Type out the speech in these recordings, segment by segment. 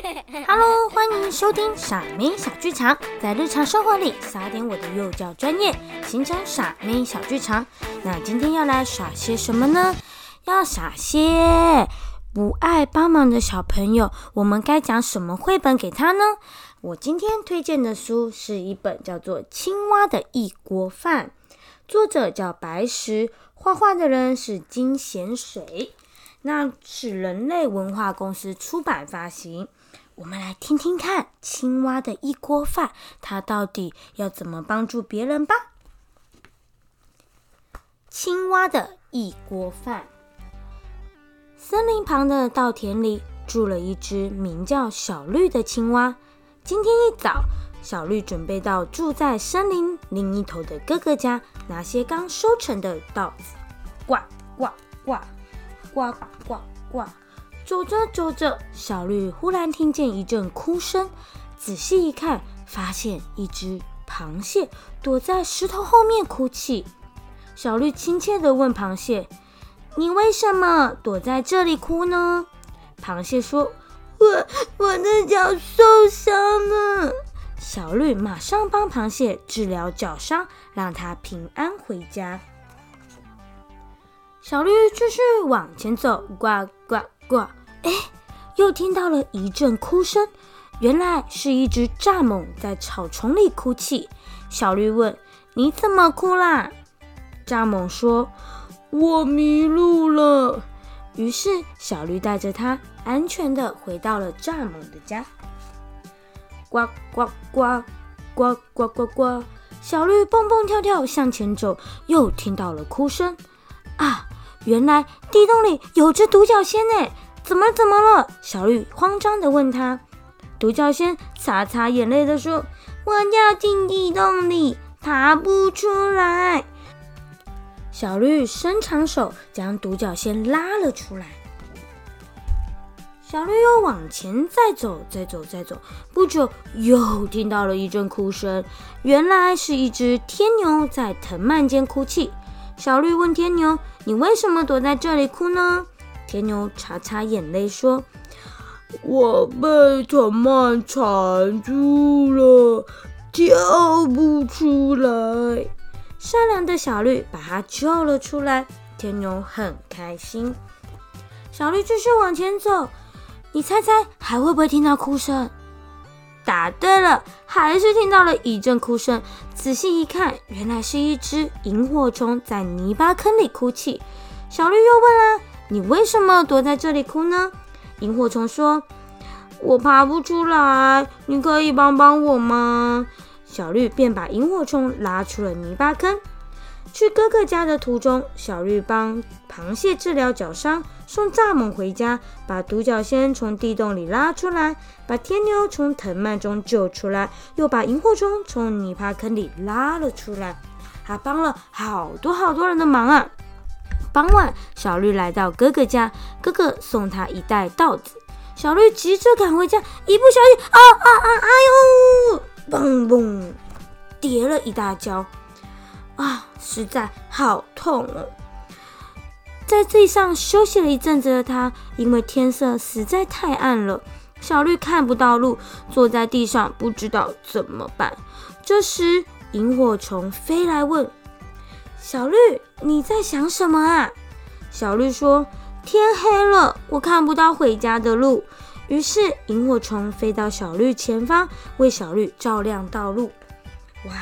Hello，欢迎收听傻妹小剧场，在日常生活里撒点我的幼教专业，形成傻妹小剧场。那今天要来耍些什么呢？要耍些不爱帮忙的小朋友，我们该讲什么绘本给他呢？我今天推荐的书是一本叫做《青蛙的一锅饭》，作者叫白石，画画的人是金贤水。那是人类文化公司出版发行。我们来听听看，青蛙的一锅饭，它到底要怎么帮助别人吧？青蛙的一锅饭。森林旁的稻田里住了一只名叫小绿的青蛙。今天一早，小绿准备到住在森林另一头的哥哥家拿些刚收成的稻子。呱呱呱！呱呱呱！走着走着，小绿忽然听见一阵哭声，仔细一看，发现一只螃蟹躲在石头后面哭泣。小绿亲切地问螃蟹：“你为什么躲在这里哭呢？”螃蟹说：“我我的脚受伤了。”小绿马上帮螃蟹治疗脚伤，让它平安回家。小绿继续往前走，呱呱呱！哎，又听到了一阵哭声，原来是一只蚱蜢在草丛里哭泣。小绿问：“你怎么哭啦？”蚱蜢说：“我迷路了。”于是小绿带着它安全的回到了蚱蜢的家。呱呱呱呱呱呱呱！小绿蹦蹦跳跳向前走，又听到了哭声。啊！原来地洞里有只独角仙呢！怎么怎么了？小绿慌张地问他。独角仙擦擦眼泪地说：“我掉进地洞里，爬不出来。”小绿伸长手将独角仙拉了出来。小绿又往前再走，再走，再走，不久又听到了一阵哭声，原来是一只天牛在藤蔓间哭泣。小绿问天牛：“你为什么躲在这里哭呢？”天牛擦擦眼泪说：“我被藤蔓缠住了，跳不出来。”善良的小绿把它救了出来，天牛很开心。小绿继续往前走，你猜猜还会不会听到哭声？答对了，还是听到了一阵哭声。仔细一看，原来是一只萤火虫在泥巴坑里哭泣。小绿又问了：“你为什么躲在这里哭呢？”萤火虫说：“我爬不出来，你可以帮帮我吗？”小绿便把萤火虫拉出了泥巴坑。去哥哥家的途中，小绿帮螃蟹治疗脚伤，送蚱蜢回家，把独角仙从地洞里拉出来，把天牛从藤蔓中救出来，又把萤火虫从泥巴坑里拉了出来。他帮了好多好多人的忙啊！傍晚，小绿来到哥哥家，哥哥送他一袋稻子。小绿急着赶回家，一不小心，啊啊啊！哎呦，嘣嘣，跌了一大跤。啊，实在好痛哦！在地上休息了一阵子的他，因为天色实在太暗了，小绿看不到路，坐在地上不知道怎么办。这时，萤火虫飞来问：“小绿，你在想什么啊？”小绿说：“天黑了，我看不到回家的路。”于是，萤火虫飞到小绿前方，为小绿照亮道路。哇！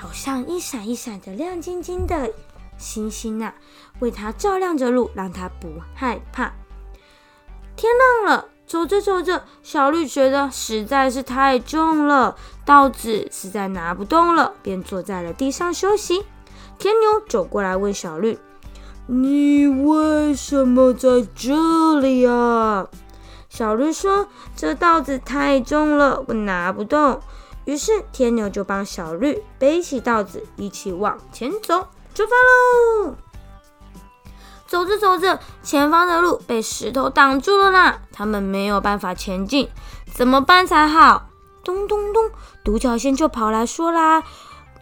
好像一闪一闪的亮晶晶的星星呐，为它照亮着路，让它不害怕。天亮了，走着走着，小绿觉得实在是太重了，稻子实在拿不动了，便坐在了地上休息。天牛走过来问小绿：“你为什么在这里啊？”小绿说：“这稻子太重了，我拿不动。”于是天牛就帮小绿背起稻子，一起往前走，出发喽！走着走着，前方的路被石头挡住了啦，他们没有办法前进，怎么办才好？咚咚咚，独角仙就跑来说啦：“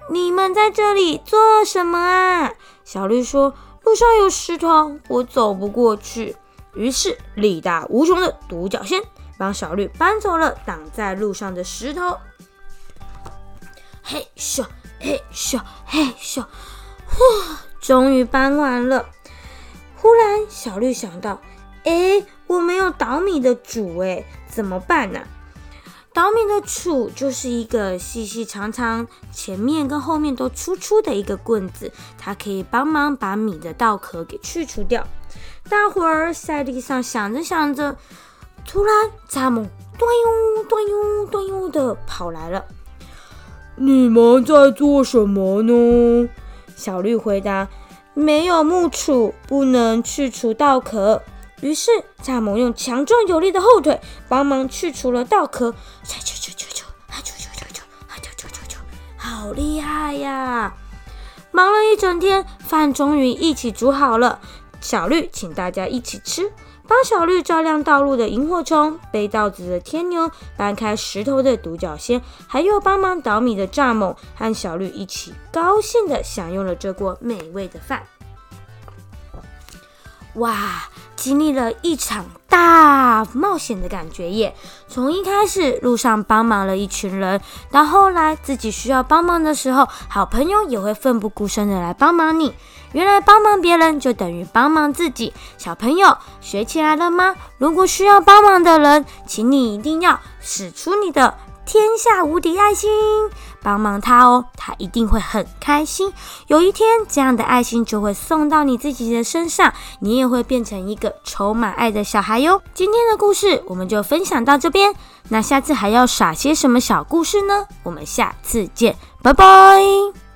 你们在这里做什么啊？”小绿说：“路上有石头，我走不过去。”于是力大无穷的独角仙帮小绿搬走了挡在路上的石头。嘿咻，嘿咻，嘿咻，哇！终于搬完了。忽然，小绿想到：“哎，我没有捣米的主，哎，怎么办呢？”捣米的杵就是一个细细长长、前面跟后面都粗粗的一个棍子，它可以帮忙把米的稻壳给去除掉。大伙儿在地上想着想着，突然蚱蜢端悠端悠端悠的跑来了。你们在做什么呢？小绿回答：“没有木杵，不能去除稻壳。”于是，蚱蜢用强壮有力的后腿帮忙去除了稻壳。啾啾啾啾啾，啊啾啾啾啾，啊啾啾啾啾，好厉害呀！忙了一整天，饭终于一起煮好了。小绿请大家一起吃，帮小绿照亮道路的萤火虫，背稻子的天牛，搬开石头的独角仙，还有帮忙捣米的蚱蜢，和小绿一起高兴地享用了这锅美味的饭。哇！经历了一场大冒险的感觉耶！从一开始路上帮忙了一群人，到后来自己需要帮忙的时候，好朋友也会奋不顾身的来帮忙你。原来帮忙别人就等于帮忙自己。小朋友学起来了吗？如果需要帮忙的人，请你一定要使出你的。天下无敌爱心，帮忙他哦，他一定会很开心。有一天，这样的爱心就会送到你自己的身上，你也会变成一个充满爱的小孩哟。今天的故事我们就分享到这边，那下次还要耍些什么小故事呢？我们下次见，拜拜。